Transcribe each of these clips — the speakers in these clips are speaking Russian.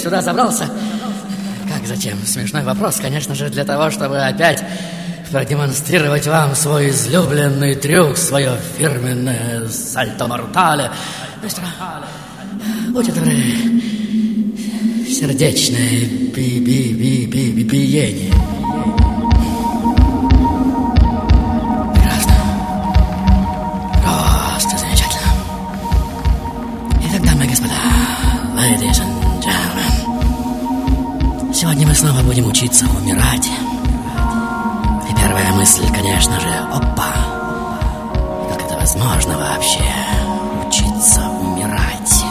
сюда забрался? Как зачем? Смешной вопрос, конечно же, для того, чтобы опять продемонстрировать вам свой излюбленный трюк, свое фирменное сальто-мортале. Мистер, будьте добры, сердечное би-би-би-би-биение. Прекрасно. Снова будем учиться умирать. И первая мысль, конечно же, опа, как это возможно вообще, учиться умирать.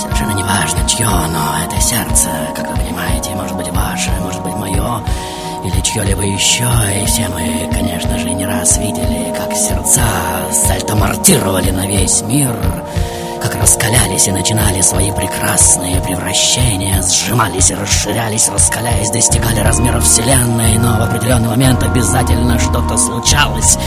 Совершенно не важно, чье оно, это сердце, как вы понимаете, может быть ваше, может быть мое, или чье-либо еще. И все мы, конечно же, не раз видели, как сердца сальтомортировали на весь мир, как раскалялись и начинали свои прекрасные превращения, сжимались и расширялись, раскаляясь, достигали размеров Вселенной, но в определенный момент обязательно что-то случалось,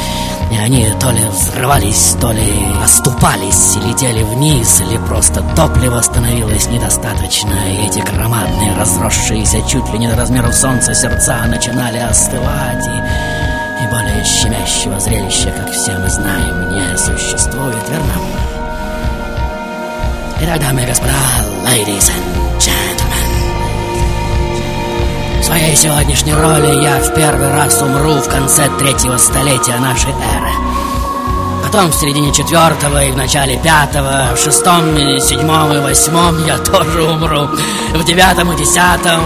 и они то ли взрывались, то ли оступались летели вниз, или просто топлива становилось недостаточно, и эти громадные, разросшиеся чуть ли не до размеров солнца сердца начинали остывать, и, и более щемящего зрелища, как все мы знаем, не существует, верно? Итак, дамы и господа, ladies and gentlemen, в своей сегодняшней роли я в первый раз умру в конце третьего столетия нашей эры. Потом в середине четвертого и в начале пятого, в шестом и седьмом и восьмом я тоже умру. В девятом и десятом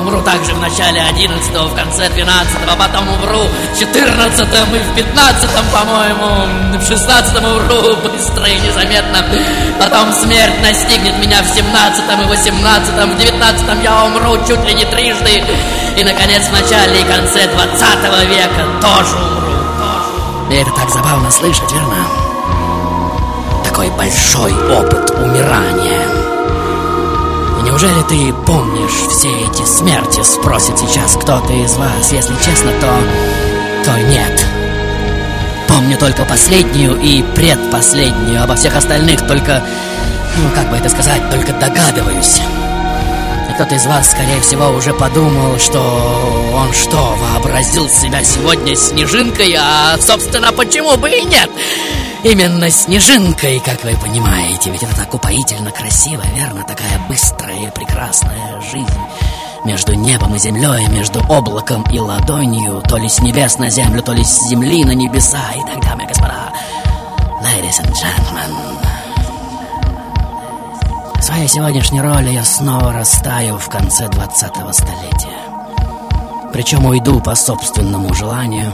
умру также в начале одиннадцатого, в конце двенадцатого, потом умру в четырнадцатом и в пятнадцатом, по-моему, в шестнадцатом умру быстро и незаметно. Потом смерть настигнет меня в семнадцатом и восемнадцатом, в девятнадцатом я умру чуть ли не трижды. И, наконец, в начале и конце двадцатого века тоже умру. И это так забавно слышать, верно? Такой большой опыт умирания. Неужели ты помнишь все эти смерти? Спросит сейчас кто-то из вас. Если честно, то... то нет. Помню только последнюю и предпоследнюю. Обо всех остальных только... Ну, как бы это сказать, только догадываюсь. И кто-то из вас, скорее всего, уже подумал, что он что, вообразил себя сегодня снежинкой, а, собственно, почему бы и нет? Именно снежинкой, как вы понимаете, ведь это так упоительно красиво, верно? Такая быстрая и прекрасная жизнь между небом и землей, между облаком и ладонью, то ли с небес на землю, то ли с земли на небеса. Итак, дамы и господа, ladies and gentlemen, в своей сегодняшней роли я снова растаю в конце 20-го столетия. Причем уйду по собственному желанию.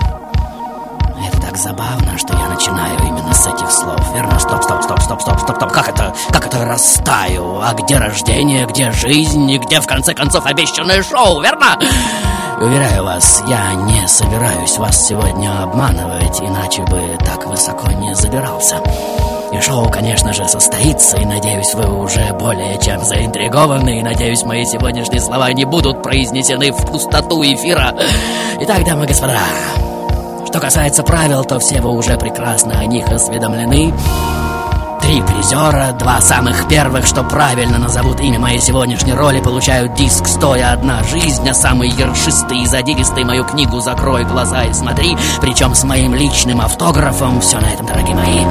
Это так забавно, что я начинаю именно с этих слов. Верно? Стоп, стоп, стоп, стоп, стоп, стоп, стоп. Как это, как это растаю? А где рождение, где жизнь и где, в конце концов, обещанное шоу, верно? Уверяю вас, я не собираюсь вас сегодня обманывать, иначе бы так высоко не забирался. И шоу, конечно же, состоится, и надеюсь, вы уже более чем заинтригованы, и надеюсь, мои сегодняшние слова не будут произнесены в пустоту эфира. Итак, дамы и господа, Что касается правил, то все вы уже прекрасно о них осведомлены. Три призера, два самых первых, что правильно назовут имя моей сегодняшней роли, получают диск «Стоя одна жизнь», а самый ершистый и задиристый мою книгу «Закрой глаза и смотри», причем с моим личным автографом. Все на этом, дорогие мои.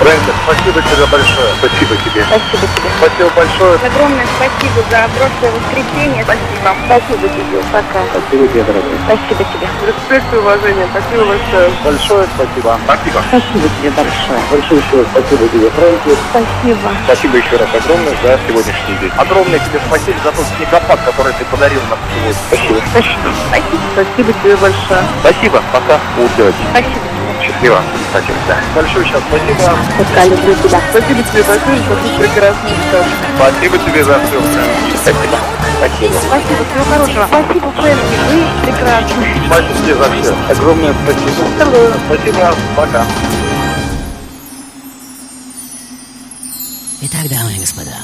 Фрэнка, спасибо тебе большое. Спасибо тебе. Спасибо тебе. Спасибо большое. Огромное спасибо за прошлое воскресенье. Спасибо. Спасибо тебе. Пока. Спасибо тебе, дорогой. Спасибо тебе. Респект и уважение. Спасибо большое. Большое спасибо. Спасибо. Спасибо тебе большое. Большое еще раз спасибо тебе, Фрэнки. Спасибо. Спасибо еще раз огромное за сегодняшний день. Огромное тебе спасибо за тот снегопад, который ты подарил нам сегодня. Спасибо. Спасибо. Спасибо. Спасибо тебе большое. Спасибо. Пока. Удачи. Спасибо. Счастливо. Спасибо. Да. Большое раз спасибо. Пока. Люблю тебя. Спасибо тебе большое за тот прекрасный. Спасибо тебе за все. Спасибо. Спасибо. Спасибо. Всего хорошего. Спасибо, Фрэнки. Вы прекрасны. Спасибо тебе за все. Огромное спасибо. Целую. Спасибо. Пока. Итак, дамы и господа,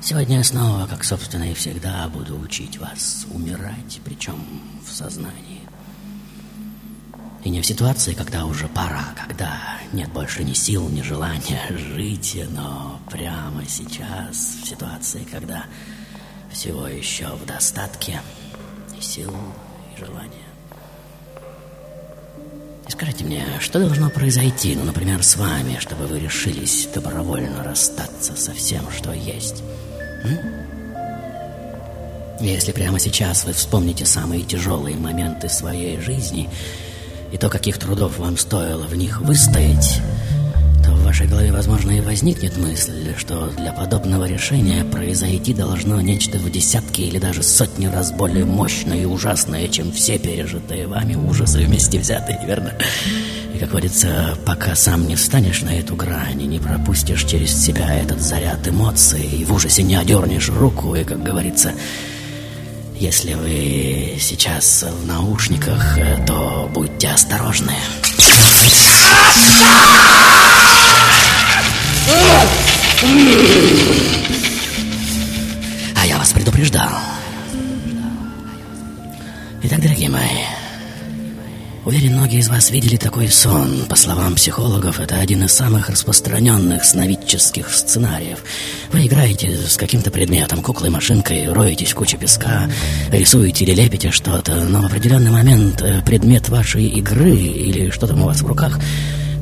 сегодня я снова, как собственно и всегда, буду учить вас умирать, причем в сознании. И не в ситуации, когда уже пора, когда нет больше ни сил, ни желания жить, но прямо сейчас, в ситуации, когда всего еще в достатке и сил, и желания. И скажите мне, что должно произойти, ну, например, с вами, чтобы вы решились добровольно расстаться со всем, что есть? М? Если прямо сейчас вы вспомните самые тяжелые моменты своей жизни и то, каких трудов вам стоило в них выстоять, то в вашей голове, возможно, и возникнет мысль, что для подобного решения произойти должно нечто в десятки или даже сотни раз более мощное и ужасное, чем все пережитые вами ужасы вместе взятые, верно? И, как говорится, пока сам не встанешь на эту грань и не пропустишь через себя этот заряд эмоций, и в ужасе не одернешь руку, и, как говорится, если вы сейчас в наушниках, э, то будьте осторожны. А я вас предупреждал. Итак, дорогие мои, уверен, многие из вас видели такой сон. По словам психологов, это один из самых распространенных сновидческих сценариев. Вы играете с каким-то предметом, куклой, машинкой, роетесь в куче песка, рисуете или лепите что-то, но в определенный момент э, предмет вашей игры или что там у вас в руках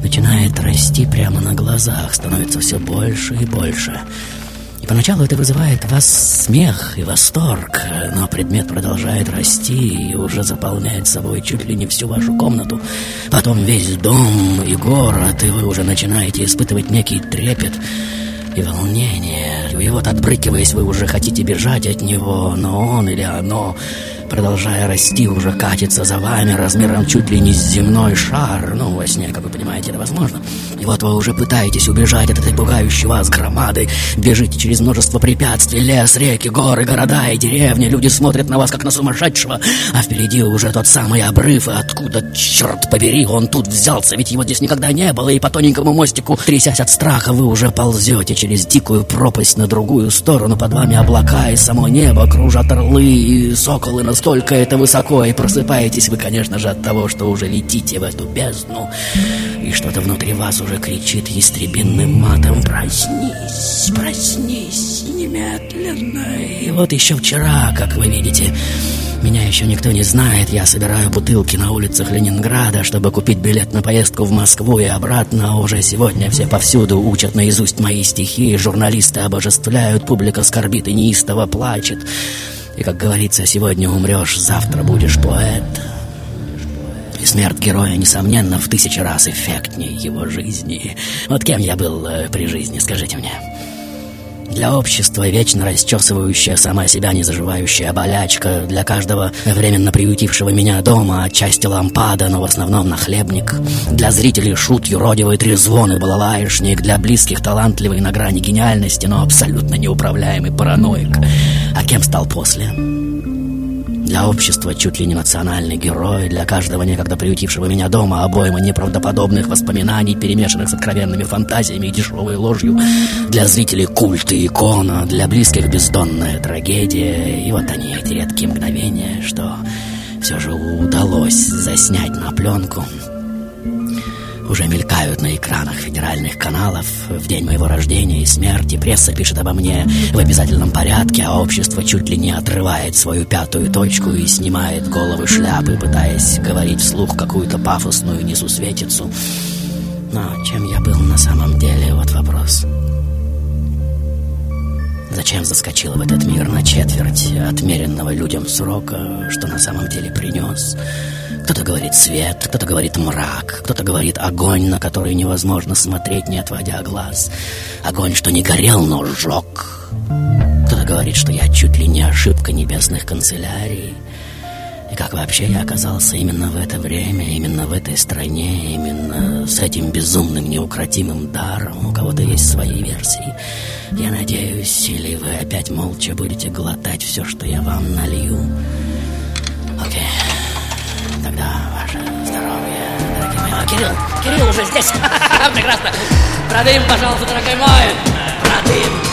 начинает расти прямо на глазах, становится все больше и больше. Поначалу это вызывает в вас смех и восторг, но предмет продолжает расти и уже заполняет собой чуть ли не всю вашу комнату. Потом весь дом и город, и вы уже начинаете испытывать некий трепет и волнение. И вот, отбрыкиваясь, вы уже хотите бежать от него, но он или оно, продолжая расти, уже катится за вами размером чуть ли не с земной шар. Ну, во сне, как вы понимаете, это возможно. И вот вы уже пытаетесь убежать от этой пугающей вас громады, бежите через множество препятствий, лес, реки, горы, города и деревни. Люди смотрят на вас, как на сумасшедшего, а впереди уже тот самый обрыв, и откуда, черт побери, он тут взялся, ведь его здесь никогда не было, и по тоненькому мостику, трясясь от страха, вы уже ползете через дикую пропасть на другую сторону, под вами облака и само небо, кружат орлы и соколы настолько это высоко, и просыпаетесь вы, конечно же, от того, что уже летите в эту бездну, и что-то внутри вас уже кричит ястребинным матом «Проснись, проснись немедленно!» И вот еще вчера, как вы видите, меня еще никто не знает. Я собираю бутылки на улицах Ленинграда, чтобы купить билет на поездку в Москву и обратно. А Уже сегодня все повсюду учат наизусть мои стихи, журналисты обожествляют, публика скорбит и неистово плачет. И, как говорится, сегодня умрешь, завтра будешь поэт. И смерть героя, несомненно, в тысячи раз эффектнее его жизни. Вот кем я был э, при жизни, скажите мне? Для общества вечно расчесывающая сама себя незаживающая болячка, для каждого временно приютившего меня дома отчасти лампада, но в основном нахлебник, для зрителей шут, юродивый трезвон и балалаишник, для близких талантливый на грани гениальности, но абсолютно неуправляемый параноик. А кем стал после? Для общества чуть ли не национальный герой, для каждого некогда приютившего меня дома обойма неправдоподобных воспоминаний, перемешанных с откровенными фантазиями и дешевой ложью. Для зрителей культ и икона, для близких бездонная трагедия. И вот они, эти редкие мгновения, что все же удалось заснять на пленку уже мелькают на экранах федеральных каналов в день моего рождения и смерти. Пресса пишет обо мне в обязательном порядке, а общество чуть ли не отрывает свою пятую точку и снимает головы шляпы, пытаясь говорить вслух какую-то пафосную несусветицу. Но чем я был на самом деле, вот вопрос. Зачем заскочил в этот мир на четверть отмеренного людям срока, что на самом деле принес? Кто-то говорит свет, кто-то говорит мрак, кто-то говорит огонь, на который невозможно смотреть, не отводя глаз. Огонь, что не горел, но сжег. Кто-то говорит, что я чуть ли не ошибка небесных канцелярий. И как вообще я оказался именно в это время, именно в этой стране, именно с этим безумным неукротимым даром. У кого-то есть свои версии. Я надеюсь, или вы опять молча будете глотать все, что я вам налью. Окей. Okay. Тогда ваше здоровье, дорогие мои. А, Кирилл, Кирилл уже здесь. Прекрасно. Продым, пожалуйста, дорогой мой. Продым.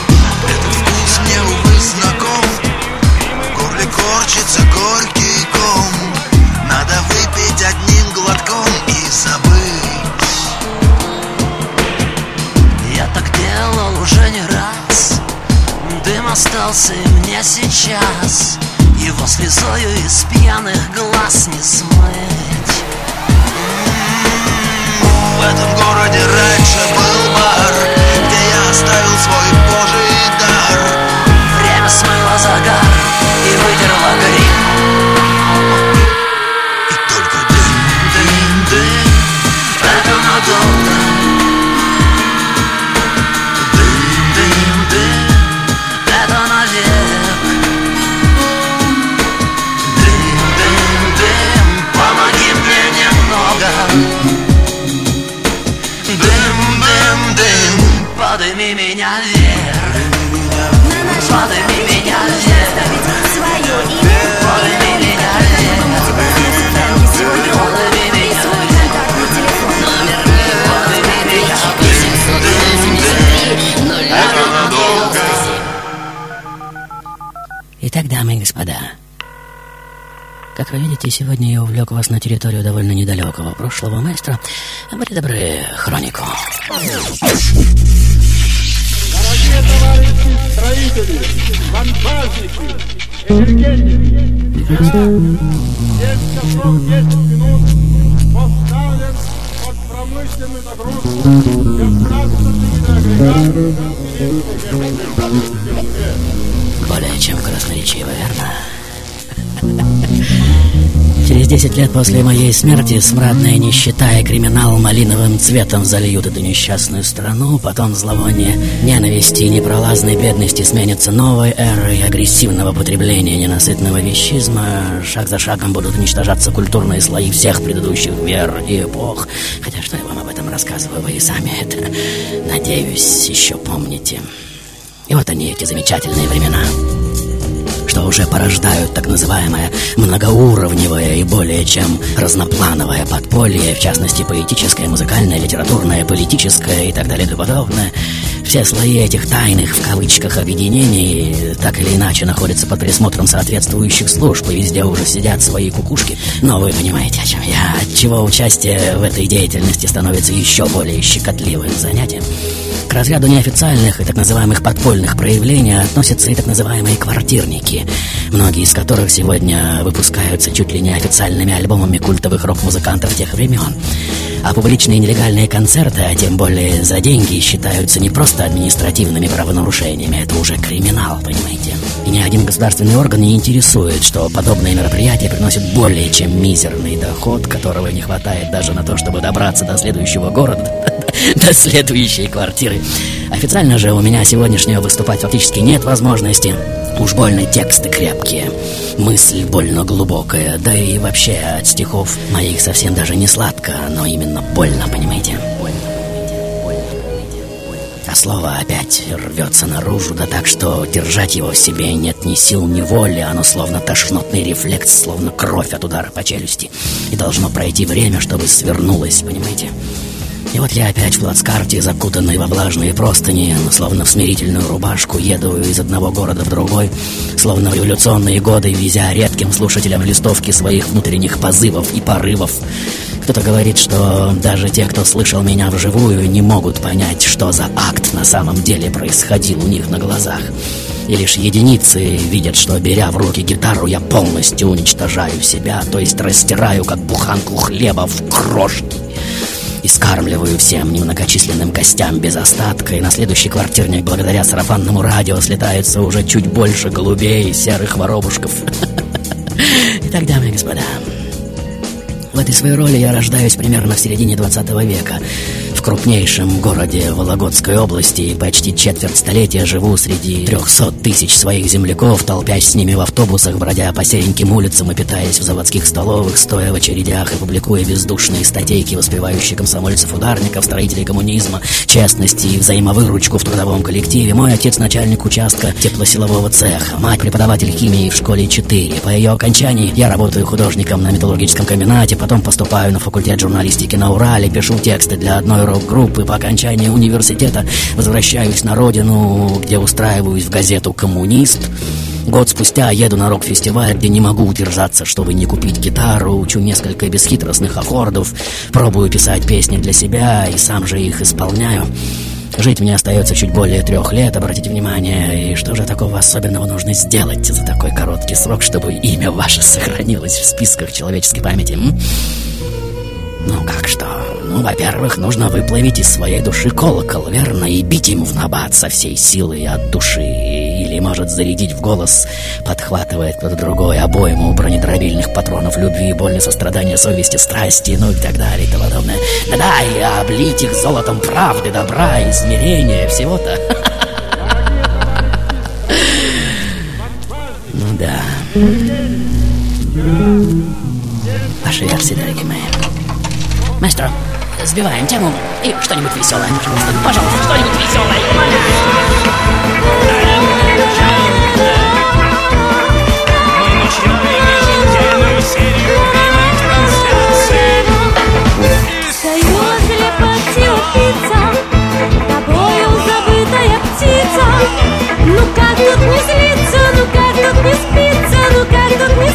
Сегодня я увлек вас на территорию довольно недалекого прошлого маэстро. Будьте добры, хронику. Дорогие товарищи строители, монтажники, энергетики, вчера 7 часов 10 минут поставлен под промышленную нагрузку 15 агрегат Более чем красноречиво, верно? Через 10 лет после моей смерти смрадная нищета и криминал малиновым цветом зальют эту несчастную страну, потом зловоние ненависти и непролазной бедности сменятся новой эрой агрессивного потребления ненасытного вещизма. Шаг за шагом будут уничтожаться культурные слои всех предыдущих вер и эпох. Хотя что я вам об этом рассказываю, вы и сами это, надеюсь, еще помните. И вот они, эти замечательные времена что уже порождают так называемое многоуровневое и более чем разноплановое подполье, в частности поэтическое, музыкальное, литературное, политическое и так далее и тому подобное. Все слои этих тайных, в кавычках, объединений так или иначе находятся под присмотром соответствующих служб, и везде уже сидят свои кукушки. Но вы понимаете, о чем я, от чего участие в этой деятельности становится еще более щекотливым занятием. К разряду неофициальных и так называемых подпольных проявлений относятся и так называемые квартирники, многие из которых сегодня выпускаются чуть ли не официальными альбомами культовых рок-музыкантов тех времен. А публичные нелегальные концерты, а тем более за деньги, считаются не просто административными правонарушениями, это уже криминал, понимаете? И ни один государственный орган не интересует, что подобные мероприятия приносят более чем мизерный доход, которого не хватает даже на то, чтобы добраться до следующего города, до следующей квартиры. Официально же у меня сегодняшнего выступать фактически нет возможности. Уж больно тексты крепкие, мысль больно глубокая, да и вообще от стихов моих совсем даже не сладко, но именно больно, понимаете? А слово опять рвется наружу, да так, что держать его в себе нет ни сил, ни воли. Оно словно тошнотный рефлекс, словно кровь от удара по челюсти. И должно пройти время, чтобы свернулось, понимаете? И вот я опять в плацкарте, закутанный во влажные простыни, словно в смирительную рубашку, еду из одного города в другой, словно в революционные годы, везя редким слушателям листовки своих внутренних позывов и порывов. Кто-то говорит, что даже те, кто слышал меня вживую, не могут понять, что за акт на самом деле происходил у них на глазах. И лишь единицы видят, что, беря в руки гитару, я полностью уничтожаю себя, то есть растираю, как буханку хлеба в крошки и скармливаю всем немногочисленным гостям без остатка, и на следующий квартирник благодаря сарафанному радио слетается уже чуть больше голубей и серых воробушков. Итак, дамы и господа, в этой своей роли я рождаюсь примерно в середине 20 века крупнейшем городе Вологодской области почти четверть столетия живу среди 300 тысяч своих земляков, толпясь с ними в автобусах, бродя по сереньким улицам и питаясь в заводских столовых, стоя в очередях и публикуя бездушные статейки, воспевающие комсомольцев-ударников, строителей коммунизма, честности и взаимовыручку в трудовом коллективе. Мой отец начальник участка теплосилового цеха, мать преподаватель химии в школе 4. По ее окончании я работаю художником на металлургическом комбинате, потом поступаю на факультет журналистики на Урале, пишу тексты для одной рок-группы. По окончании университета возвращаюсь на родину, где устраиваюсь в газету «Коммунист». Год спустя еду на рок-фестиваль, где не могу удержаться, чтобы не купить гитару, учу несколько бесхитростных аккордов, пробую писать песни для себя и сам же их исполняю. Жить мне остается чуть более трех лет, обратите внимание, и что же такого особенного нужно сделать за такой короткий срок, чтобы имя ваше сохранилось в списках человеческой памяти? М? Ну как что? Ну, во-первых, нужно выплавить из своей души колокол, верно, и бить ему в набат со всей силой от души. Или, может, зарядить в голос, подхватывает кто-то другой обойму бронедробильных патронов любви, боли, сострадания, совести, страсти, ну и так далее и тому подобное. Да-да, и облить их золотом правды, добра, измерения, всего-то. Ну да. Ваши версии, дорогие мои. Маэстро, сбиваем тему и что-нибудь веселое, пожалуйста. Пожалуйста, что-нибудь веселое. Мы начинаем. Ну как тут не злиться, ну как тут не спится, ну как тут не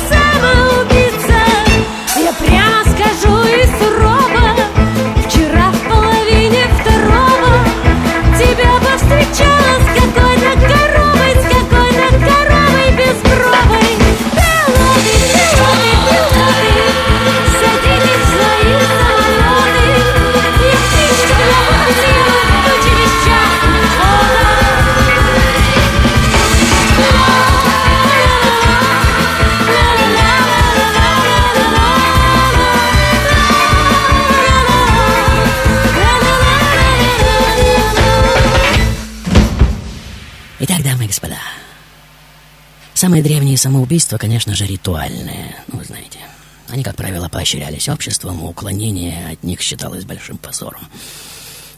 самоубийства, конечно же, ритуальные, ну, вы знаете. Они, как правило, поощрялись обществом, уклонение от них считалось большим позором.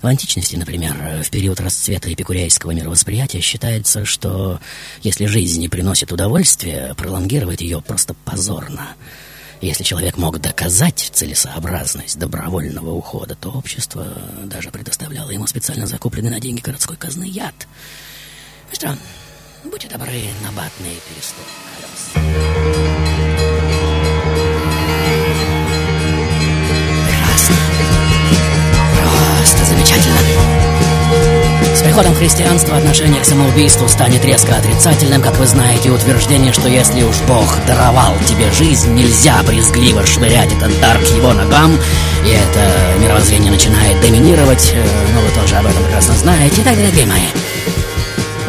В античности, например, в период расцвета эпикурейского мировосприятия считается, что если жизнь не приносит удовольствия, пролонгировать ее просто позорно. Если человек мог доказать целесообразность добровольного ухода, то общество даже предоставляло ему специально закупленный на деньги городской казны яд. Ну что, будьте добры, набатные переступ колес. Просто замечательно. С приходом христианства отношение к самоубийству станет резко отрицательным, как вы знаете, утверждение, что если уж Бог даровал тебе жизнь, нельзя брезгливо швырять этот дар к его ногам, и это мировоззрение начинает доминировать, э, ну вы тоже об этом прекрасно знаете. Итак, дорогие мои,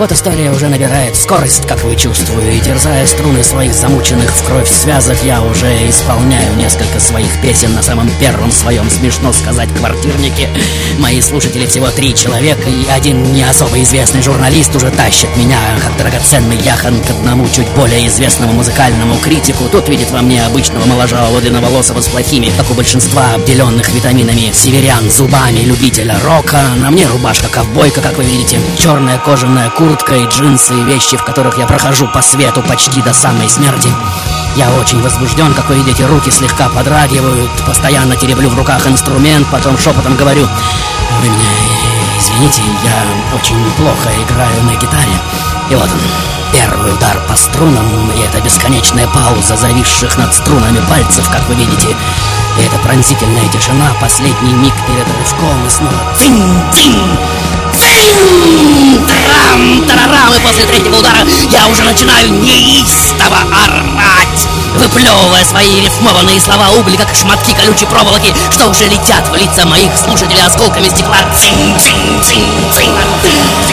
Вот история уже набирает скорость, как вы чувствуете, и терзая струны своих замученных в кровь связок, я уже исполняю несколько своих песен на самом первом своем, смешно сказать, квартирнике. Мои слушатели всего три человека, и один не особо известный журналист уже тащит меня, как драгоценный яхан, к одному чуть более известному музыкальному критику. Тут видит во мне обычного моложавого длинноволосого с плохими, как у большинства обделенных витаминами северян, зубами любителя рока. На мне рубашка ковбойка, как вы видите, черная кожаная куртка, куртка и джинсы, и вещи, в которых я прохожу по свету почти до самой смерти. Я очень возбужден, как вы видите, руки слегка подрагивают, постоянно тереблю в руках инструмент, потом шепотом говорю, вы меня извините, я очень плохо играю на гитаре. И вот он, первый удар по струнам, и это бесконечная пауза зависших над струнами пальцев, как вы видите. И это пронзительная тишина, последний миг перед рывком, и снова цинь-цинь, Трам, тарарам, и после третьего удара я уже начинаю неистово орать Выплевывая свои рифмованные слова угли, как шматки колючей проволоки Что уже летят в лица моих слушателей осколками стекла.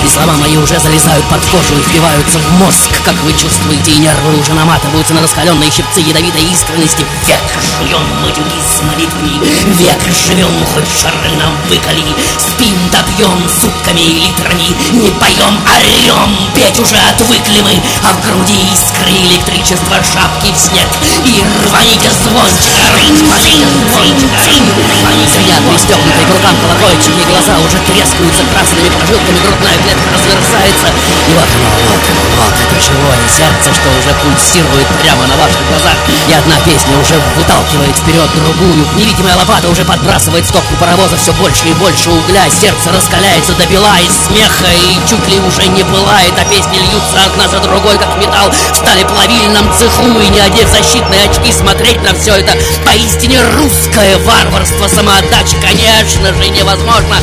И слова мои уже залезают под кожу и впиваются в мозг. Как вы чувствуете, и нервы уже наматываются на раскаленные щипцы ядовитой искренности. Век живем матюги с молитвами Век живем, хоть шары нам выколи. Спим, добьем сутками литрами. Не поем, орем, петь уже отвыкли мы. А в груди искры электричества шапки в снег И рваните звончика рыть, цинь Звенят пристегнутые к рукам колокольчики Глаза уже трескаются красными прожилками. Грудная клетка разверзается. И вот оно, вот оно, вот это живое сердце Что уже пульсирует прямо на ваших глазах. И одна песня уже выталкивает вперед другую. Невидимая лопата уже подбрасывает в топку паровоза Все больше и больше. Угля Сердце раскаляется до бела из смеха И чуть ли уже не пылает А песни льются одна за другой, как металл стали плавильном цеху. И не одев защитные очки Смотреть на все это поистине русское варварство. Самоотдача, конечно же, невозможно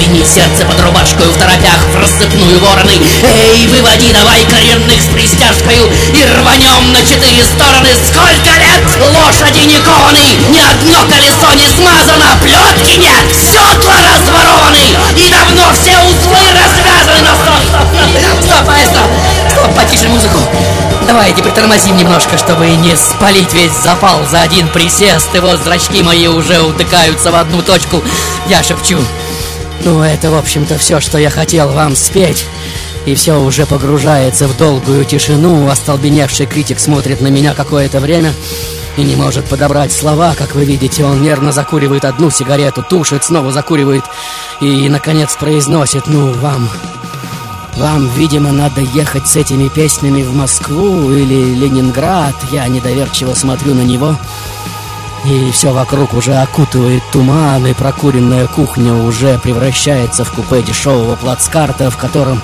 звени Сердце под рубашкою в торопях В рассыпную вороны. Эй, выводи давай коренных с пристяжкою И рванем на четыре стороны. Сколько лет лошади не кованы Ни одно колесо не смазано Плетки нет, седла разворованы! И давно все узлы развязаны Но стоп, стоп, стоп, стоп, Стоп, потише музыку! Давайте притормозим немножко, чтобы не спалить весь запал за один присест вот зрачки мои уже утыкаются в одну точку. Я шепчу. Ну, это, в общем-то, все, что я хотел вам спеть и все уже погружается в долгую тишину. Остолбеневший критик смотрит на меня какое-то время и не может подобрать слова. Как вы видите, он нервно закуривает одну сигарету, тушит, снова закуривает и, наконец, произносит «Ну, вам...» Вам, видимо, надо ехать с этими песнями в Москву или Ленинград. Я недоверчиво смотрю на него. И все вокруг уже окутывает туман, и прокуренная кухня уже превращается в купе дешевого плацкарта, в котором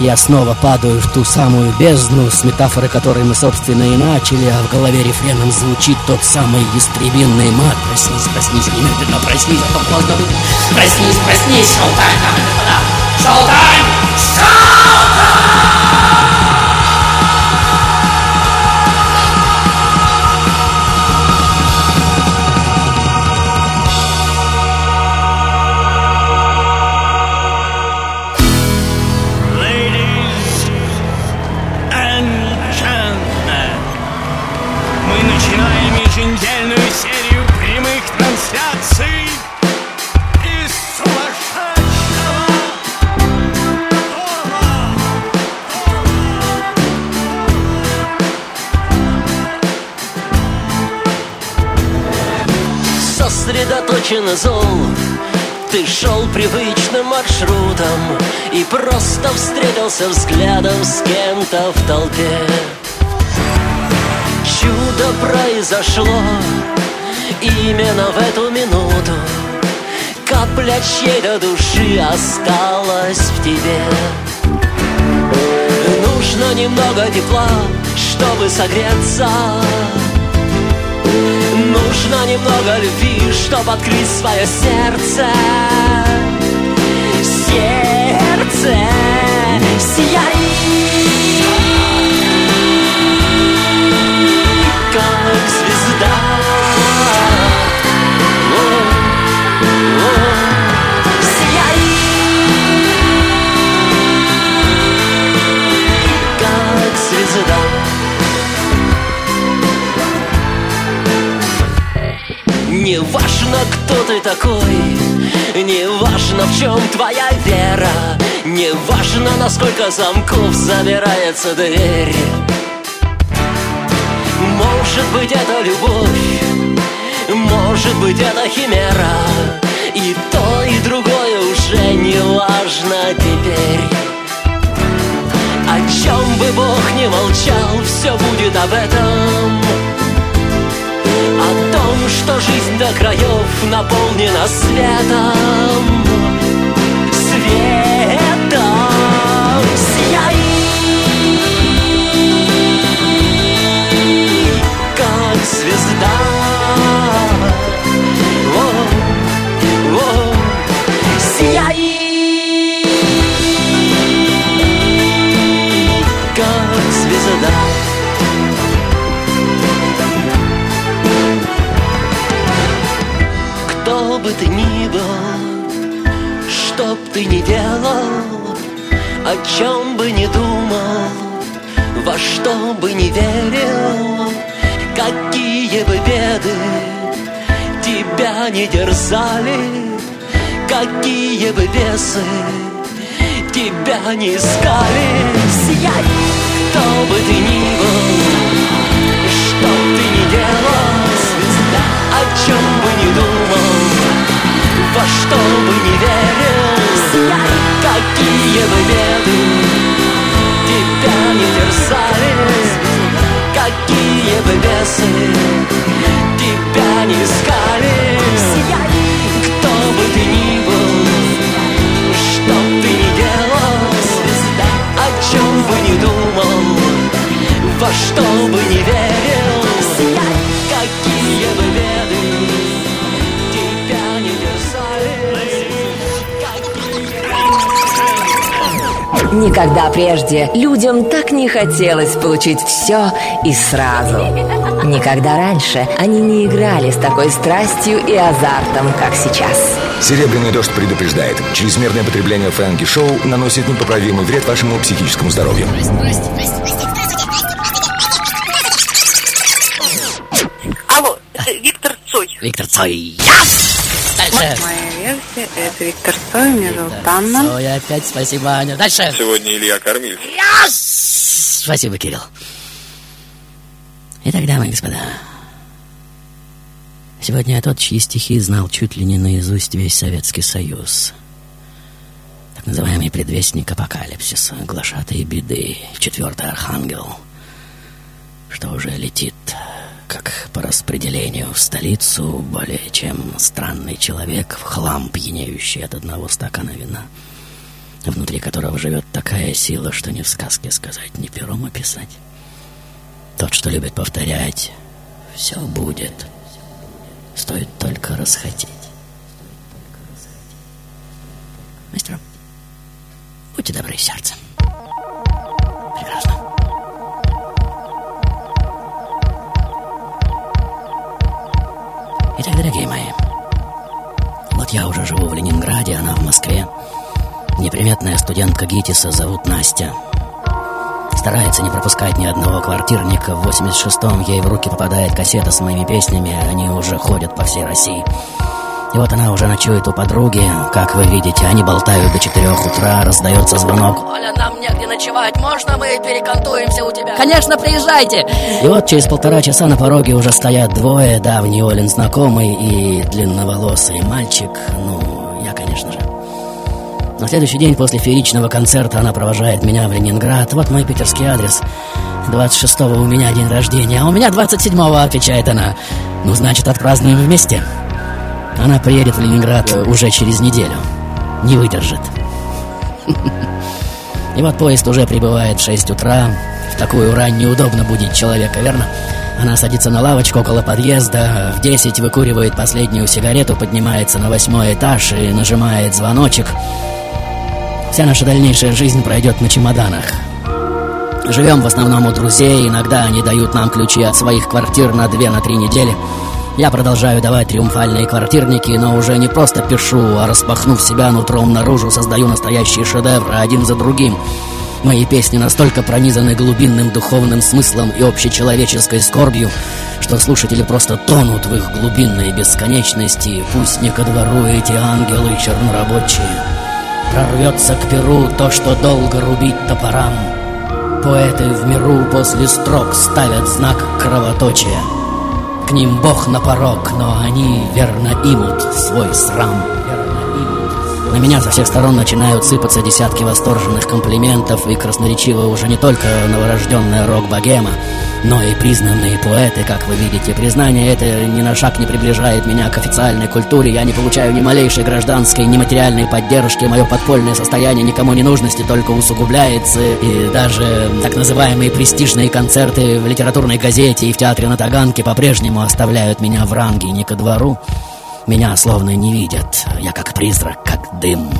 я снова падаю в ту самую бездну, с метафоры которой мы, собственно, и начали, а в голове рефреном звучит тот самый истребинный мат. Проснись, проснись, немедленно проснись, а то поздно будет. Проснись, проснись, шоу-тайм, господа! Шоу-тайм! Ladies встретился взглядом с кем-то в толпе. Чудо произошло Именно в эту минуту. Капля чьей-то души осталась в тебе. Нужно немного тепла, чтобы согреться. Нужно немного любви, чтобы открыть свое сердце. Сердце сияй, как звезда. Сияй, как звезда. Не важно, кто ты такой в чем твоя вера Не важно, насколько замков забирается дверь. Может быть, это любовь Может быть, это химера И то, и другое уже не важно теперь. О чем бы Бог не молчал, все будет об этом О том, что жизнь до краев наполнена светом Светом. Сияй как звезда бы ты ни был, что б ты ни делал, о чем бы ни думал, во что бы ни верил, какие бы беды тебя не дерзали, какие бы бесы тебя не искали. Сияй, кто бы ты ни был, что б ты ни делал, о чем бы ни думал, во что бы ни верил, какие бы беды тебя не терзали, какие бы бесы Никогда прежде людям так не хотелось получить все и сразу. Никогда раньше они не играли с такой страстью и азартом, как сейчас. Серебряный дождь предупреждает. Чрезмерное потребление фэнки-шоу наносит непоправимый вред вашему психическому здоровью. Алло, это Виктор Цой. Виктор Цой. Дальше. Моя версия это Виктор Цой, меня зовут Анна. Цой опять, спасибо, Аня. Дальше. Сегодня Илья Кормиль. Спасибо, Кирилл. Итак, дамы и господа, сегодня я тот, чьи стихи знал чуть ли не наизусть весь Советский Союз. Так называемый предвестник апокалипсиса, глашатый беды, четвертый архангел, что уже летит, как по распределению в столицу, более чем странный человек, в хлам пьянеющий от одного стакана вина, внутри которого живет такая сила, что ни в сказке сказать, ни пером описать. Тот, что любит повторять, все будет. Стоит только расхотеть. Мастер, будьте добры сердцем. Прекрасно. Дорогие мои, вот я уже живу в Ленинграде, она в Москве. Неприметная студентка ГИТИСа зовут Настя. Старается не пропускать ни одного квартирника. В 86-м ей в руки попадает кассета с моими песнями. Они уже ходят по всей России. И вот она уже ночует у подруги. Как вы видите, они болтают до 4 утра. Раздается звонок. Оля, нам негде ночевать. Можно мы перекантуемся у тебя? Конечно, приезжайте. И вот через полтора часа на пороге уже стоят двое. Давний Олин знакомый и длинноволосый мальчик. Ну, я, конечно же. На следующий день после фееричного концерта она провожает меня в Ленинград. Вот мой питерский адрес. 26-го у меня день рождения, а у меня 27-го, отвечает она. Ну, значит, отпразднуем вместе. Она приедет в Ленинград уже через неделю. Не выдержит. И вот поезд уже прибывает в 6 утра. В такую рань неудобно будить человека, верно? Она садится на лавочку около подъезда, в 10 выкуривает последнюю сигарету, поднимается на восьмой этаж и нажимает звоночек. Вся наша дальнейшая жизнь пройдет на чемоданах. Живем в основном у друзей, иногда они дают нам ключи от своих квартир на две, на три недели. Я продолжаю давать триумфальные квартирники, но уже не просто пишу, а распахнув себя нутром наружу, создаю настоящие шедевры один за другим. Мои песни настолько пронизаны глубинным духовным смыслом и общечеловеческой скорбью, что слушатели просто тонут в их глубинной бесконечности. Пусть не ко двору эти ангелы чернорабочие. Прорвется к перу то, что долго рубить топорам. Поэты в миру после строк ставят знак кровоточия. К ним Бог на порог, но они верно имут свой срам. На меня со всех сторон начинают сыпаться десятки восторженных комплиментов И красноречиво уже не только новорожденная рок-богема Но и признанные поэты, как вы видите. Признание это ни на шаг не приближает меня к официальной культуре. Я не получаю ни малейшей гражданской, ни материальной поддержки. Мое подпольное состояние никому не нужности только усугубляется. И даже так называемые престижные концерты в литературной газете и в театре на Таганке По-прежнему оставляют меня в ранге не ко двору меня словно не видят. Я как призрак, как дым,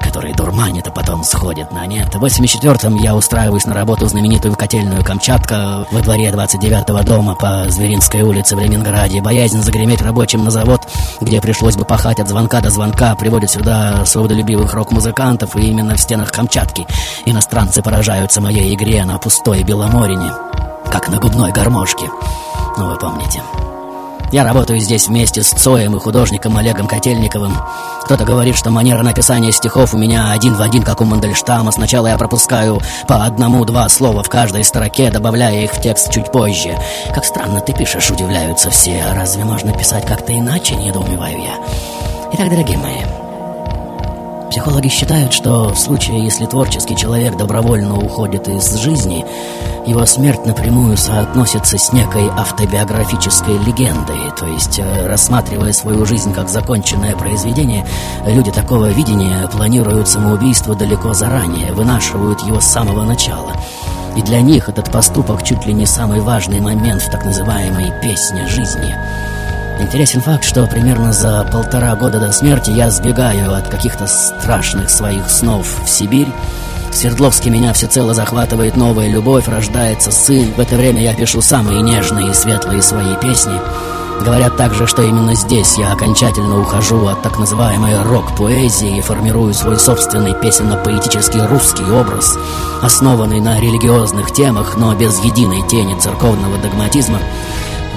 который дурманит, а потом сходит на нет. В 84-м я устраиваюсь на работу в знаменитую котельную «Камчатка» во дворе 29-го дома по Зверинской улице в Ленинграде. Боязнь загреметь рабочим на завод, где пришлось бы пахать от звонка до звонка, приводит сюда свободолюбивых рок-музыкантов, и именно в стенах Камчатки иностранцы поражаются моей игре на пустой Беломорине, как на губной гармошке. Ну, вы помните. Я работаю здесь вместе с Цоем и художником Олегом Котельниковым. Кто-то говорит, что манера написания стихов у меня один в один, как у Мандельштама. Сначала я пропускаю по одному-два слова в каждой строке, добавляя их в текст чуть позже. Как странно ты пишешь, удивляются все. Разве можно писать как-то иначе, недоумеваю я. Итак, дорогие мои, Психологи считают, что в случае, если творческий человек добровольно уходит из жизни, его смерть напрямую соотносится с некой автобиографической легендой, то есть, э, рассматривая свою жизнь как законченное произведение, люди такого видения планируют самоубийство далеко заранее, вынашивают его с самого начала. И для них этот поступок чуть ли не самый важный момент в так называемой «песне жизни». Интересен факт, что примерно за полтора года до смерти я сбегаю от каких-то страшных своих снов в Сибирь. В Свердловске меня всецело захватывает новая любовь, рождается сын. В это время я пишу самые нежные и светлые свои песни. Говорят также, что именно здесь я окончательно ухожу от так называемой рок-поэзии и формирую свой собственный песенно-поэтический русский образ, основанный на религиозных темах, но без единой тени церковного догматизма.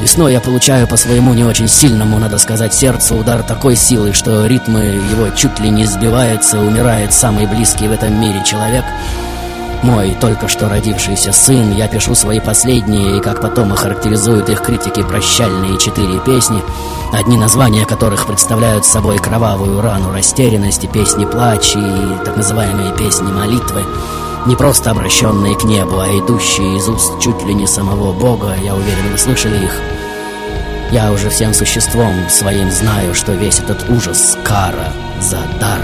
Весной я получаю по своему не очень сильному, надо сказать, сердцу удар такой силы, что ритмы его чуть ли не сбиваются, умирает самый близкий в этом мире человек. Мой только что родившийся сын, я пишу свои последние, и как потом охарактеризуют их критики, прощальные четыре песни, одни названия которых представляют собой кровавую рану растерянности, песни плача и так называемые песни молитвы. Не просто обращенные к небу, а идущие из уст чуть ли не самого Бога, я уверен, вы слышали их. Я уже всем существом своим знаю, что весь этот ужас — кара за дар.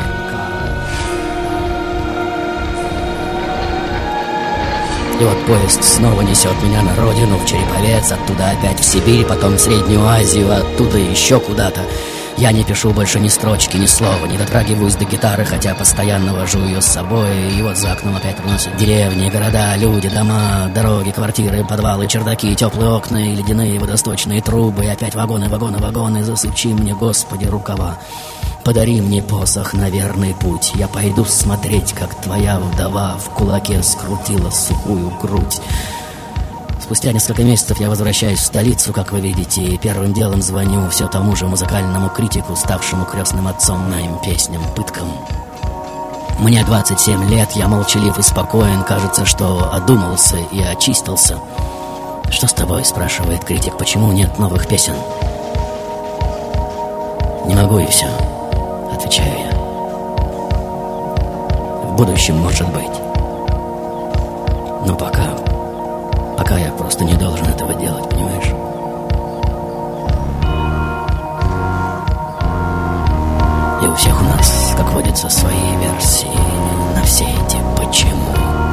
И вот поезд снова несет меня на родину, в Череповец, оттуда опять в Сибирь, потом в Среднюю Азию, оттуда еще куда-то. Я не пишу больше ни строчки, ни слова, не дотрагиваюсь до гитары, хотя постоянно вожу ее с собой. И вот за окном опять проносят деревни, города, люди, дома, дороги, квартиры, подвалы, чердаки, теплые окна и ледяные водосточные трубы. И опять вагоны, вагоны, вагоны, засучи мне, Господи, рукава. Подари мне посох на верный путь. Я пойду смотреть, как твоя вдова в кулаке скрутила сухую грудь. Спустя несколько месяцев я возвращаюсь в столицу, как вы видите, и первым делом звоню все тому же музыкальному критику, ставшему крестным отцом моим песням, пыткам. Мне 27 лет, я молчалив и спокоен, кажется, что одумался и очистился. «Что с тобой?» – спрашивает критик. «Почему нет новых песен?» «Не могу и все», – отвечаю я. «В будущем, может быть. Но пока Пока я просто не должен этого делать, понимаешь? И у всех у нас, как водится, свои версии на все эти «почему».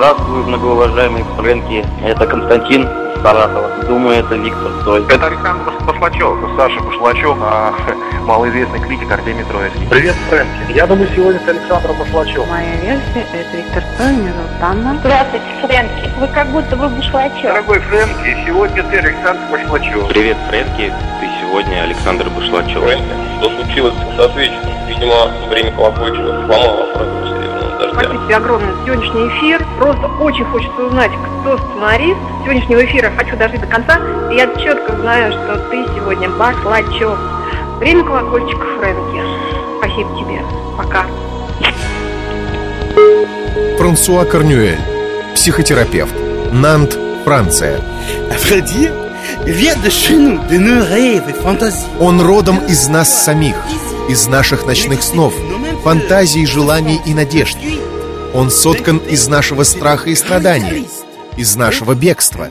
Здравствуй, многоуважаемые Фрэнки. Это Константин Саратова. Думаю, это Виктор Цой. Это Александр Башлачев, Саша Башлачев, а малоизвестный критик Артемий Троицкий. Привет, Фрэнки. Я думаю, сегодня с Александром Башлачев. Моя версия – это Виктор Цой, меня зовут Анна. Здравствуйте, Фрэнки. Вы как будто бы Башлачев. Дорогой Фрэнки, сегодня ты Александр Башлачев. Привет, Фрэнки. Ты сегодня Александр Башлачев. Фрэнки, что случилось с освещением? Видимо, время колокольчика сломало сразу Спасибо тебе огромное за сегодняшний эфир. Просто очень хочется узнать, кто сценарист сегодняшнего эфира. Хочу дожить до конца. И я четко знаю, что ты сегодня Башлачев. Время колокольчика, Фрэнки. Спасибо тебе. Пока. Франсуа Корнюэль, психотерапевт, Нант, Франция. Он родом из нас самих, из наших ночных снов, фантазий, желаний и надежд. Он соткан из нашего страха и страдания, из нашего бегства.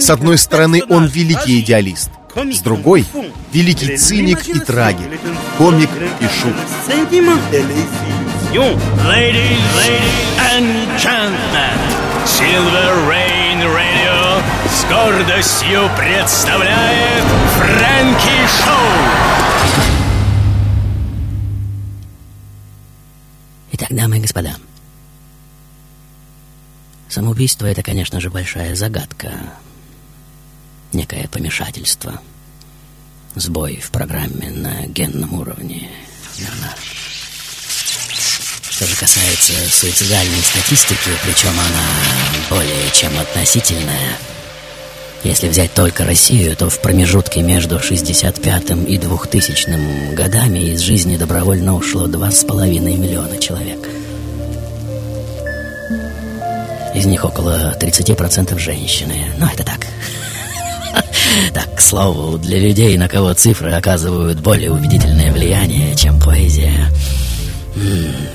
С одной стороны, он великий идеалист, с другой — великий циник и трагик, комик и шут. Ladies, Silver Rain Radio с гордостью представляет Фрэнки Шоу. Итак, дамы и господа, самоубийство — это, конечно же, большая загадка, некое помешательство, сбой в программе на генном уровне, верно? Что же касается суицидальной статистики, причем она более чем относительная, если взять только Россию, то в промежутке между 65-м и 2000 годами из жизни добровольно ушло 2,5 миллиона человек. Из них около 30% женщины. Но это так. Так, к слову, для людей, на кого цифры оказывают более убедительное влияние, чем поэзия.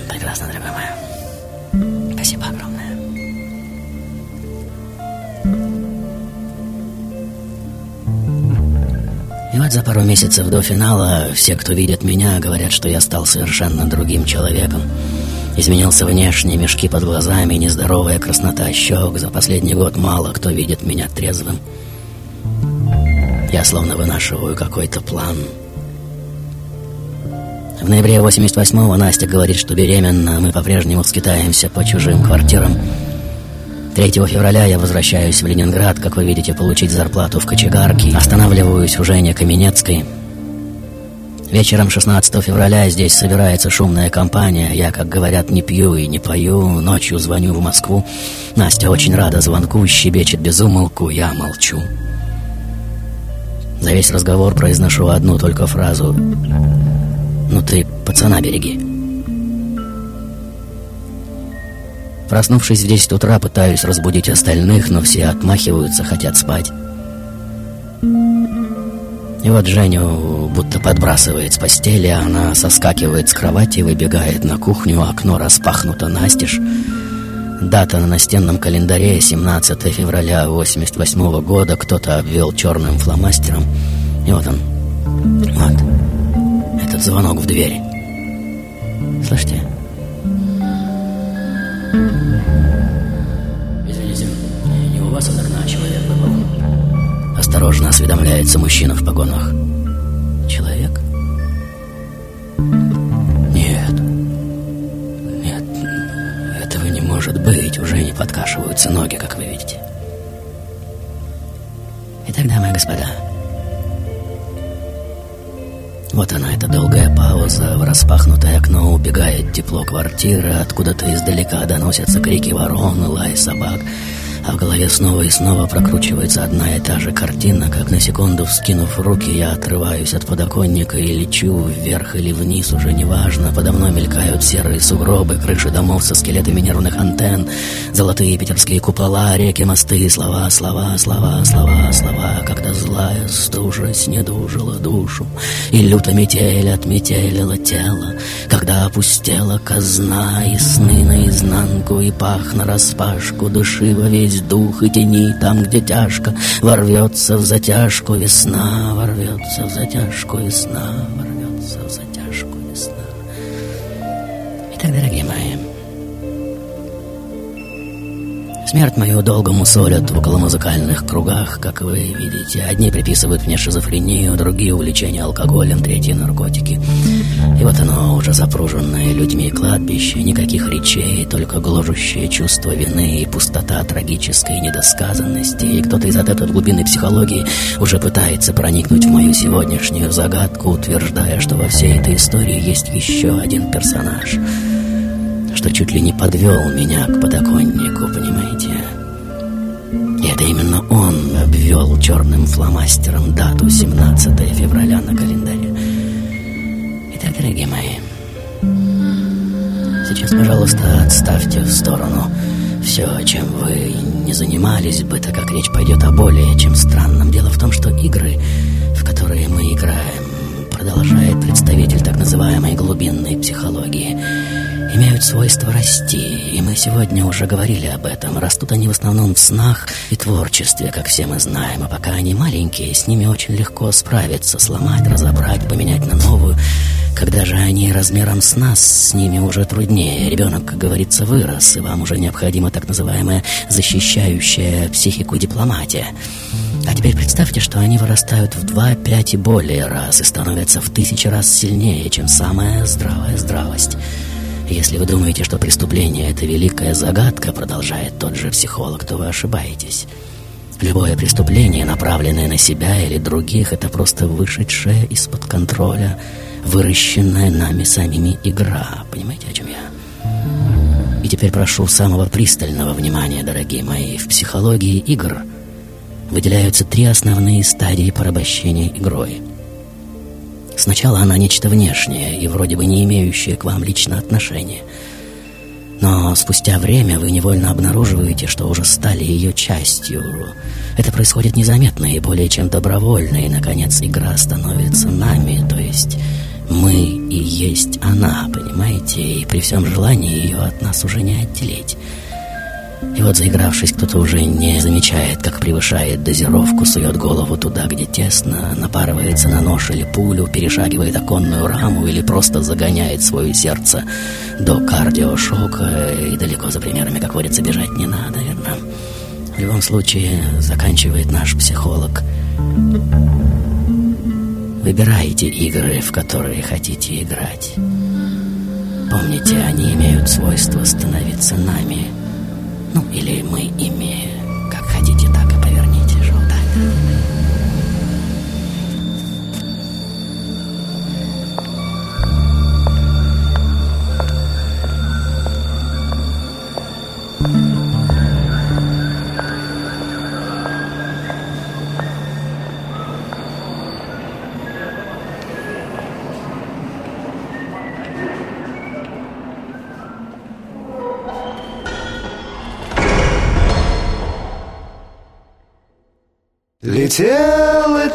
Прекрасно, дорогая за пару месяцев до финала все, кто видит меня, говорят, что я стал совершенно другим человеком. Изменился внешне, мешки под глазами, нездоровая краснота щек. За последний год мало кто видит меня трезвым. Я словно вынашиваю какой-то план. В ноябре 88-го Настя говорит, что беременна. Мы по-прежнему скитаемся по чужим квартирам. 3 февраля я возвращаюсь в Ленинград, как вы видите, получить зарплату в кочегарке. Останавливаюсь у Жени Каменецкой. Вечером 16 февраля здесь собирается шумная компания. Я, как говорят, не пью и не пою. Ночью звоню в Москву. Настя очень рада звонку, щебечет без умолку. Я молчу. За весь разговор произношу одну только фразу. «Ну ты пацана береги». Проснувшись в 10 утра, пытаюсь разбудить остальных, но все отмахиваются, хотят спать. И вот Женю будто подбрасывает с постели, она соскакивает с кровати, выбегает на кухню, окно распахнуто настежь. Дата на настенном календаре 17 февраля 88 года кто-то обвел черным фломастером. И вот он. Вот. Этот звонок в дверь. Слышите? Извините, не у вас окна человек выпал. Осторожно осведомляется мужчина в погонах. Человек? Нет. Нет, этого не может быть. Уже не подкашиваются ноги, как вы видите. Итак, дамы и господа, вот она, эта долгая пауза. В распахнутое окно убегает тепло квартиры. Откуда-то издалека доносятся крики ворон, лай собак. А в голове снова и снова прокручивается одна и та же картина, как на секунду, вскинув руки, я отрываюсь от подоконника и лечу вверх или вниз, уже неважно. Подо мной мелькают серые сугробы, крыши домов со скелетами нервных антенн, золотые питерские купола, реки, мосты, слова, слова, слова, слова, слова, когда злая стужа снедужила душу, и люто метель отметелила тело, когда опустела казна, и сны наизнанку, и пах нараспашку, души во весь дух и тени там, где тяжко Ворвется в затяжку весна, ворвется в затяжку весна, ворвется в затяжку весна. Итак, дорогие мои, Смерть мою долго мусолят в околомузыкальных кругах, как вы видите. Одни приписывают мне шизофрению, другие увлечение алкоголем, третьи наркотики. И вот оно, уже запруженное людьми кладбище, никаких речей, только гложущее чувство вины и пустота трагической недосказанности. И кто-то из этой глубины психологии уже пытается проникнуть в мою сегодняшнюю загадку, утверждая, что во всей этой истории есть еще один персонаж — что чуть ли не подвел меня к подоконнику, понимаете? И это именно он обвел черным фломастером дату 17 февраля на календаре. Итак, дорогие мои, сейчас, пожалуйста, отставьте в сторону все, чем вы не занимались бы, так как речь пойдет о более чем странном. Дело в том, что игры, в которые мы играем, продолжает представитель так называемой глубинной психологии – имеют свойство расти, и мы сегодня уже говорили об этом. Растут они в основном в снах и творчестве, как все мы знаем, а пока они маленькие, с ними очень легко справиться, сломать, разобрать, поменять на новую. Когда же они размером с нас, с ними уже труднее. Ребенок, как говорится, вырос, и вам уже необходима так называемая защищающая психику дипломатия. А теперь представьте, что они вырастают в два, пять и более раз и становятся в тысячи раз сильнее, чем самая здравая здравость. Если вы думаете, что преступление — это великая загадка, продолжает тот же психолог, то вы ошибаетесь. Любое преступление, направленное на себя или других, это просто вышедшая из-под контроля, выращенная нами самими игра. Понимаете, о чем я? И теперь прошу самого пристального внимания, дорогие мои. В психологии игр выделяются три основные стадии порабощения игрой — Сначала она нечто внешнее и вроде бы не имеющее к вам лично отношения. Но спустя время вы невольно обнаруживаете, что уже стали ее частью. Это происходит незаметно и более чем добровольно, и, наконец, игра становится нами, то есть мы и есть она, понимаете? И при всем желании ее от нас уже не отделить. И вот заигравшись, кто-то уже не замечает, как превышает дозировку, сует голову туда, где тесно, напарывается на нож или пулю, перешагивает оконную раму или просто загоняет свое сердце до кардиошока, и далеко за примерами, как водится, бежать не надо, верно? В любом случае, заканчивает наш психолог. Выбирайте игры, в которые хотите играть. Помните, они имеют свойство становиться нами – ну, или мы ими, Летел и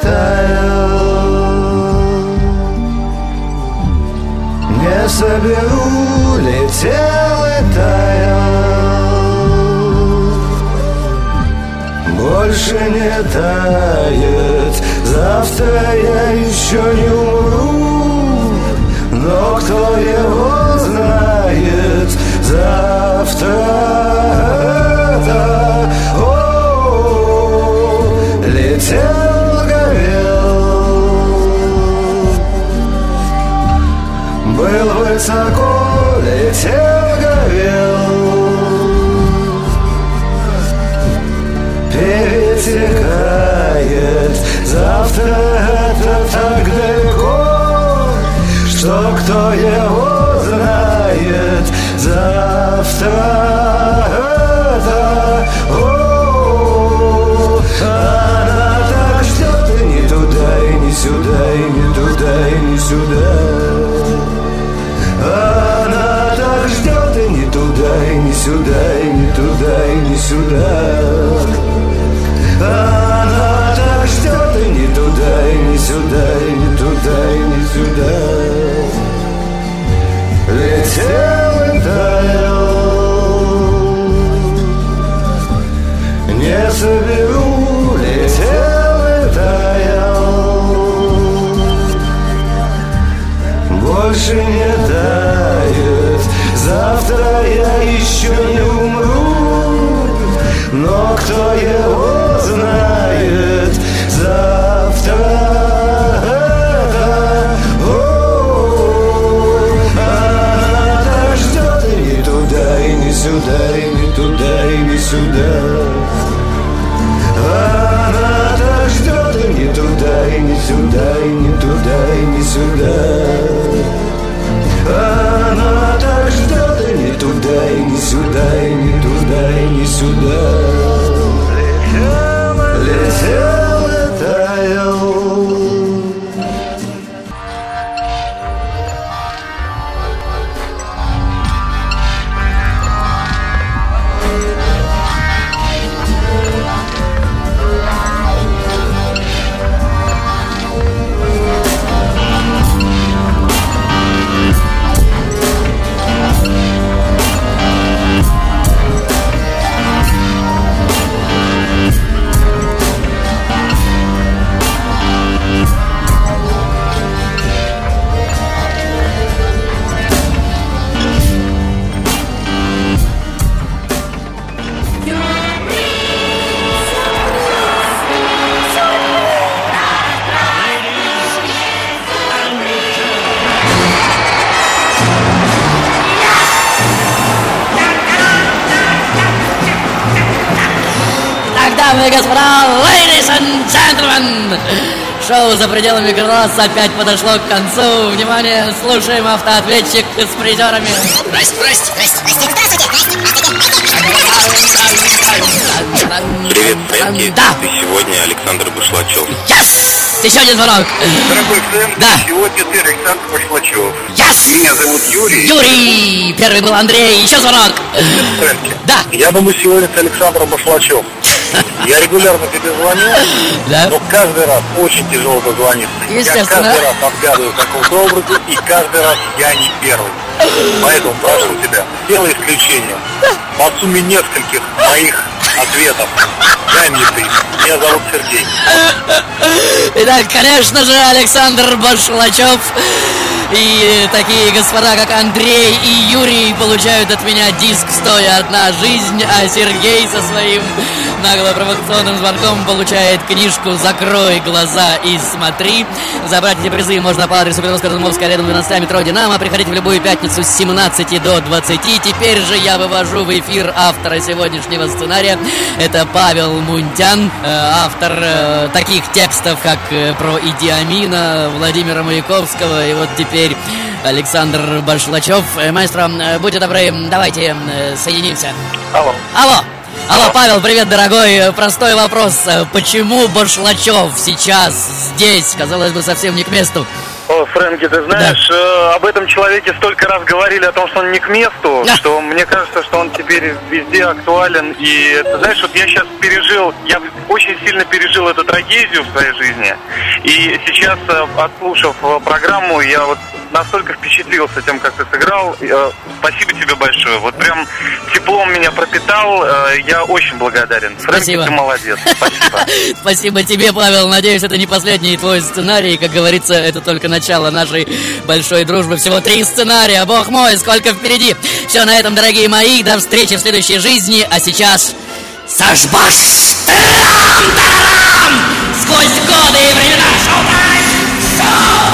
Не соберу, летел и Больше не тает. Завтра я еще не умру. Но кто его знает? Завтра летел, Был высоко, летел, горел. Перетекает. Завтра это так далеко Что кто его знает. Завтра сюда, и не туда, и не сюда и не сюда, и не туда, и не сюда. Она так ждет, и не туда, и не сюда, и не туда, и не сюда. Летел и таял. Не соберу, летел и таял. Больше не тает Завтра я еще пределами глаза» опять подошло к концу. Внимание, слушаем автоответчик с призерами. Здрасте, здрасте, здрасте, Привет, Фрэнки. Да. Ты сегодня Александр Башлачев. Yes! Еще один звонок. Дорогой Фрэнк, Да. сегодня ты Александр Башлачев. Yes! Меня зовут Юрий. Юрий! Первый был Андрей. Еще звонок. Фрэнки. Да. Я думаю, сегодня ты Александр Башлачев. Я регулярно тебе звоню, Да. но каждый раз очень тяжело дозвониться. Я каждый раз отгадываю какого-то образа, и каждый раз я не первый. Поэтому прошу тебя, сделай исключение. По сумме нескольких моих ответов. Дай мне ты. Меня зовут Сергей. Итак, конечно же, Александр Башлачев и такие господа, как Андрей и Юрий, получают от меня диск «Стоя одна жизнь», а Сергей со своим нагло-провокационным звонком получает книжку «Закрой глаза и смотри». Забрать эти призы можно по адресу Петровская, Разумовская, рядом 12 метро «Динамо». Приходите в любую пятницу с 17 до 20. Теперь же я вывожу в эфир автора сегодняшнего сценария. Это Павел Мунтян, э, автор э, таких текстов, как э, про Иди Амина, Владимира Маяковского и вот теперь Александр Башлачев. Маэстро, будьте добры, давайте соединимся. Алло. Алло! Алло, Павел, привет, дорогой. Простой вопрос. Почему Башлачев сейчас здесь? Казалось бы, совсем не к месту. О, Фрэнки, ты знаешь, э, об этом человеке столько раз говорили о том, что он не к месту, что мне кажется, что он теперь везде актуален. И ты знаешь, вот я сейчас пережил, я очень сильно пережил эту трагедию в своей жизни. И сейчас, э, отслушав э, программу, я вот настолько впечатлился тем, как ты сыграл. Э, Спасибо тебе большое. Вот прям теплом меня пропитал. Э, Я очень благодарен. Фрэнки, Спасибо. ты молодец. Спасибо. Спасибо тебе, Павел. Надеюсь, это не последний твой сценарий. Как говорится, это только начало нашей большой дружбы. Всего три сценария. Бог мой, сколько впереди. Все на этом, дорогие мои. До встречи в следующей жизни. А сейчас... Сашбаш! Сквозь годы и времена шоу-тайм! Не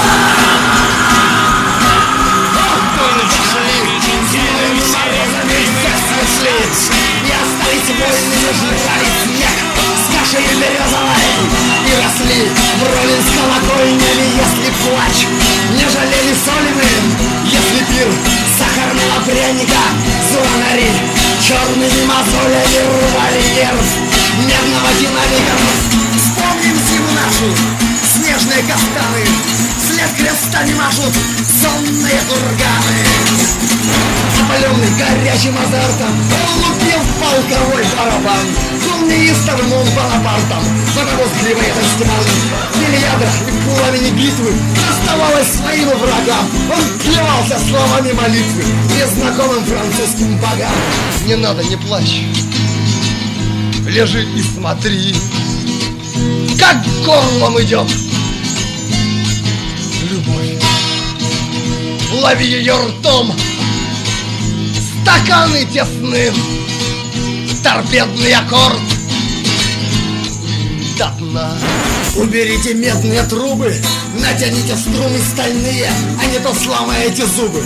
пряника Звонари черными мозолями рвали нерв Медного динамика. Вспомним зиму нашу Снежные кафтаны След крестами машут Сонные курганы Опаленный горячим азартом Он лупил в полковой барабан Был неистовым он Бонапартом. Водовозгливый этот стиман Били ядра и пламени битвы Оставалось своим врагам. Он плевался словами молитвы Незнакомым французским богам. Не надо, не плачь. Лежи и смотри Как горлом идет Лови ее ртом. Стаканы тесны. Торпедный аккорд. До дна. Уберите медные трубы Натяните струны стальные А не то сломаете зубы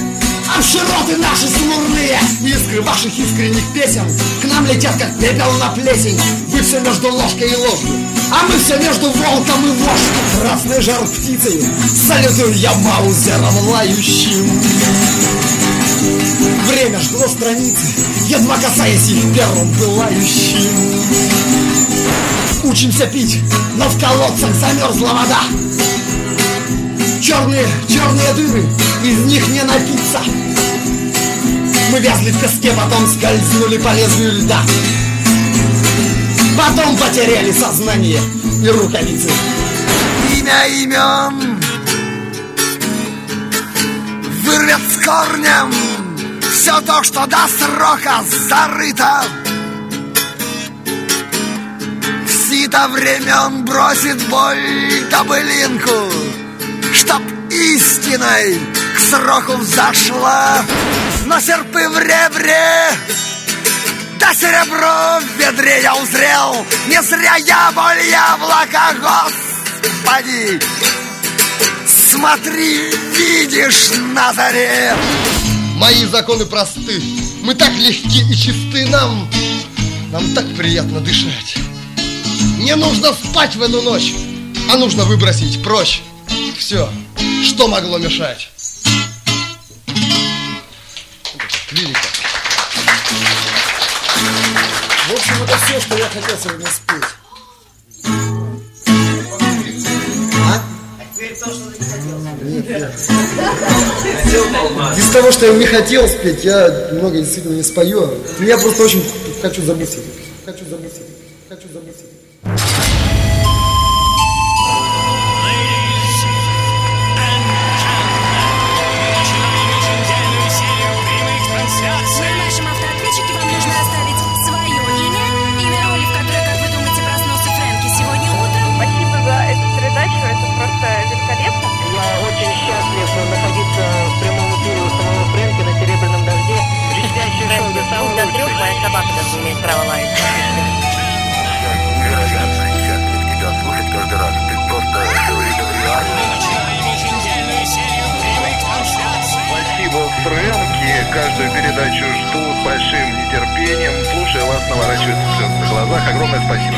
Обшироты наши смурные. Искры ваших искренних песен К нам летят, как пепел на плесень. Вы все между ложкой и ложью А мы все между волком и вошкой Красный жар птицей Салютую я маузером лающим. Время жгло страницы Едва касаясь их первым пылающим. Учимся пить, но в колодцах замерзла вода Черные, черные дыры, из них не напиться. Мы вязли в песке, потом скользнули по лезвию льда. Потом потеряли сознание и рукавицы. Имя имен Вырвет с корнем Все то, что до срока зарыто. Сито времен бросит боль кобылинку Чтоб истиной к сроку взошла. Но серпы в ребре да серебро в ведре я узрел. Не зря я боль яблока, Господи Смотри, видишь на заре. Мои законы просты Мы так легки и чисты Нам, нам так приятно дышать. Не нужно спать в эту ночь А нужно выбросить прочь Все, что могло мешать Лирика В общем, это все, что я хотел сегодня спеть Нет, нет. Из того, что я не хотел спеть, я много действительно не спою. Но я просто очень хочу забыть. Хочу забыть. Хочу забыть Фрэнки. Каждую передачу жду с большим нетерпением. Слушая вас, наворачиваются слезы на глазах. Огромное спасибо.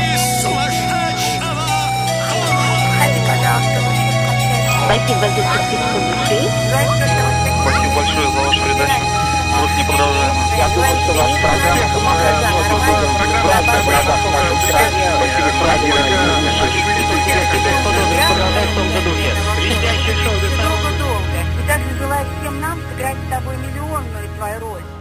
Спасибо за частичку души. Спасибо большое за вашу передачу. Просто неподражаемо. Я думаю, что ваша программа помогает многим людям в стране. Спасибо, подобие продолжать в том же духе. Шоу также желаю всем нам сыграть с тобой миллионную твою роль.